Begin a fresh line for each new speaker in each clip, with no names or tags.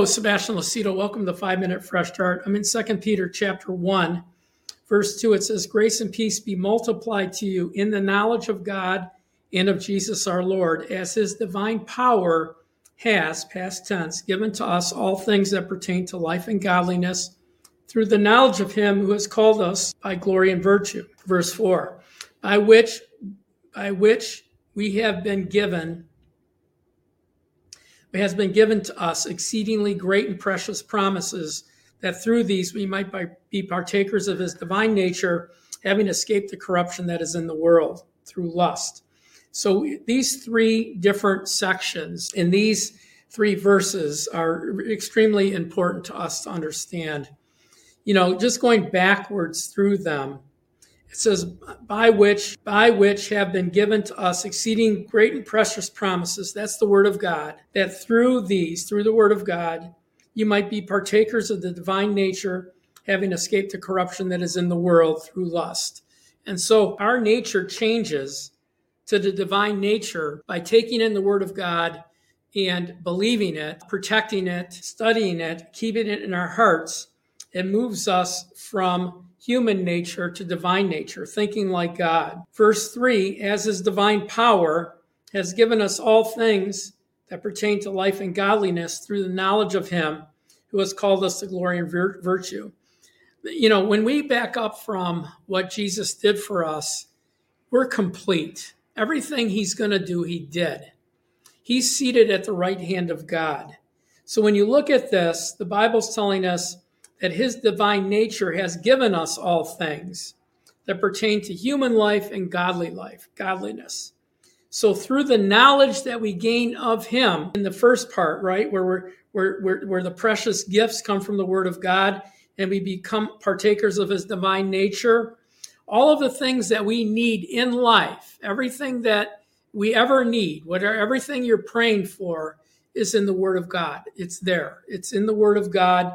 Hello, Sebastian Lucido. Welcome to Five Minute Fresh Start. I'm in Second Peter chapter 1, verse 2. It says, Grace and peace be multiplied to you in the knowledge of God and of Jesus our Lord, as his divine power has, past tense, given to us all things that pertain to life and godliness through the knowledge of him who has called us by glory and virtue. Verse 4. By which by which we have been given has been given to us exceedingly great and precious promises that through these we might be partakers of his divine nature, having escaped the corruption that is in the world through lust. So these three different sections in these three verses are extremely important to us to understand. You know, just going backwards through them, it says, by which, by which have been given to us exceeding great and precious promises. That's the word of God. That through these, through the word of God, you might be partakers of the divine nature, having escaped the corruption that is in the world through lust. And so our nature changes to the divine nature by taking in the word of God and believing it, protecting it, studying it, keeping it in our hearts. It moves us from human nature to divine nature, thinking like God. Verse 3 As his divine power has given us all things that pertain to life and godliness through the knowledge of him who has called us to glory and vir- virtue. You know, when we back up from what Jesus did for us, we're complete. Everything he's going to do, he did. He's seated at the right hand of God. So when you look at this, the Bible's telling us that his divine nature has given us all things that pertain to human life and godly life, godliness. So through the knowledge that we gain of him in the first part, right, where we're where, where, where the precious gifts come from the word of God and we become partakers of his divine nature, all of the things that we need in life, everything that we ever need, whatever everything you're praying for is in the word of God. It's there. It's in the word of God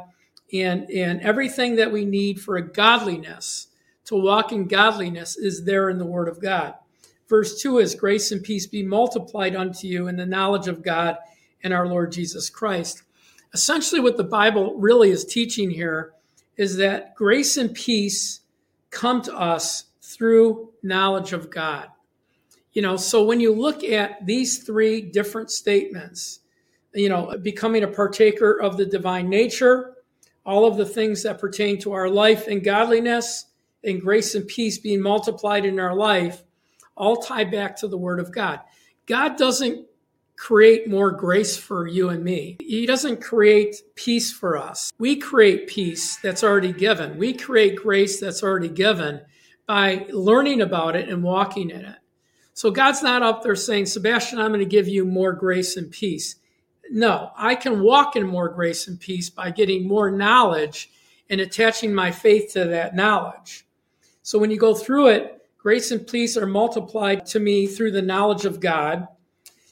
and and everything that we need for a godliness to walk in godliness is there in the word of god. Verse 2 is grace and peace be multiplied unto you in the knowledge of god and our lord jesus christ. Essentially what the bible really is teaching here is that grace and peace come to us through knowledge of god. You know so when you look at these three different statements you know becoming a partaker of the divine nature all of the things that pertain to our life and godliness and grace and peace being multiplied in our life all tie back to the Word of God. God doesn't create more grace for you and me. He doesn't create peace for us. We create peace that's already given. We create grace that's already given by learning about it and walking in it. So God's not up there saying, Sebastian, I'm going to give you more grace and peace. No, I can walk in more grace and peace by getting more knowledge and attaching my faith to that knowledge. So when you go through it, grace and peace are multiplied to me through the knowledge of God.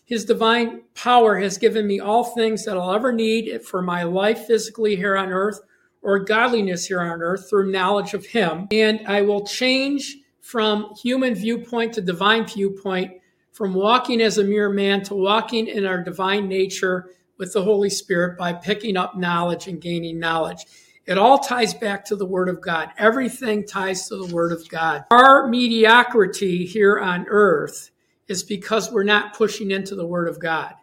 His divine power has given me all things that I'll ever need for my life physically here on earth or godliness here on earth through knowledge of Him. And I will change from human viewpoint to divine viewpoint from walking as a mere man to walking in our divine nature with the Holy Spirit by picking up knowledge and gaining knowledge. It all ties back to the Word of God. Everything ties to the Word of God. Our mediocrity here on earth is because we're not pushing into the Word of God.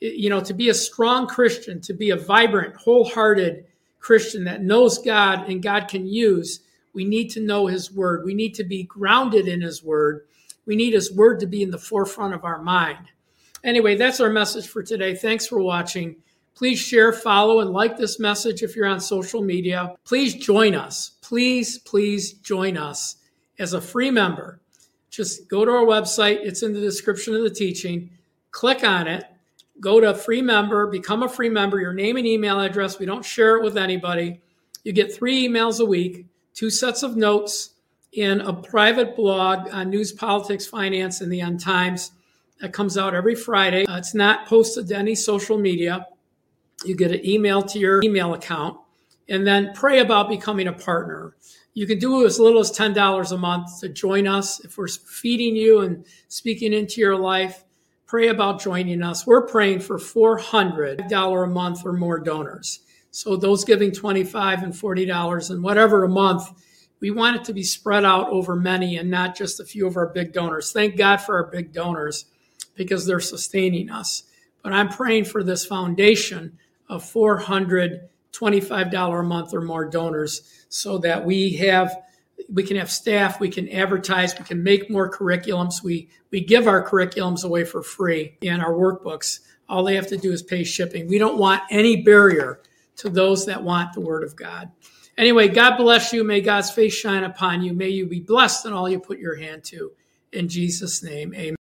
You know, to be a strong Christian, to be a vibrant, wholehearted Christian that knows God and God can use, we need to know His Word. We need to be grounded in His Word we need His Word to be in the forefront of our mind. Anyway, that's our message for today. Thanks for watching. Please share, follow, and like this message if you're on social media. Please join us. Please, please join us as a free member. Just go to our website, it's in the description of the teaching. Click on it, go to free member, become a free member, your name and email address. We don't share it with anybody. You get three emails a week, two sets of notes, in a private blog on news, politics, finance, and the End Times that comes out every Friday. Uh, it's not posted to any social media. You get an email to your email account and then pray about becoming a partner. You can do as little as $10 a month to join us. If we're feeding you and speaking into your life, pray about joining us. We're praying for $400 a month or more donors. So those giving 25 and $40 and whatever a month, we want it to be spread out over many and not just a few of our big donors. Thank God for our big donors because they're sustaining us. But I'm praying for this foundation of 400 $25 a month or more donors so that we have we can have staff, we can advertise, we can make more curriculums. We we give our curriculums away for free and our workbooks. All they have to do is pay shipping. We don't want any barrier to those that want the word of God. Anyway, God bless you. May God's face shine upon you. May you be blessed in all you put your hand to. In Jesus' name, amen.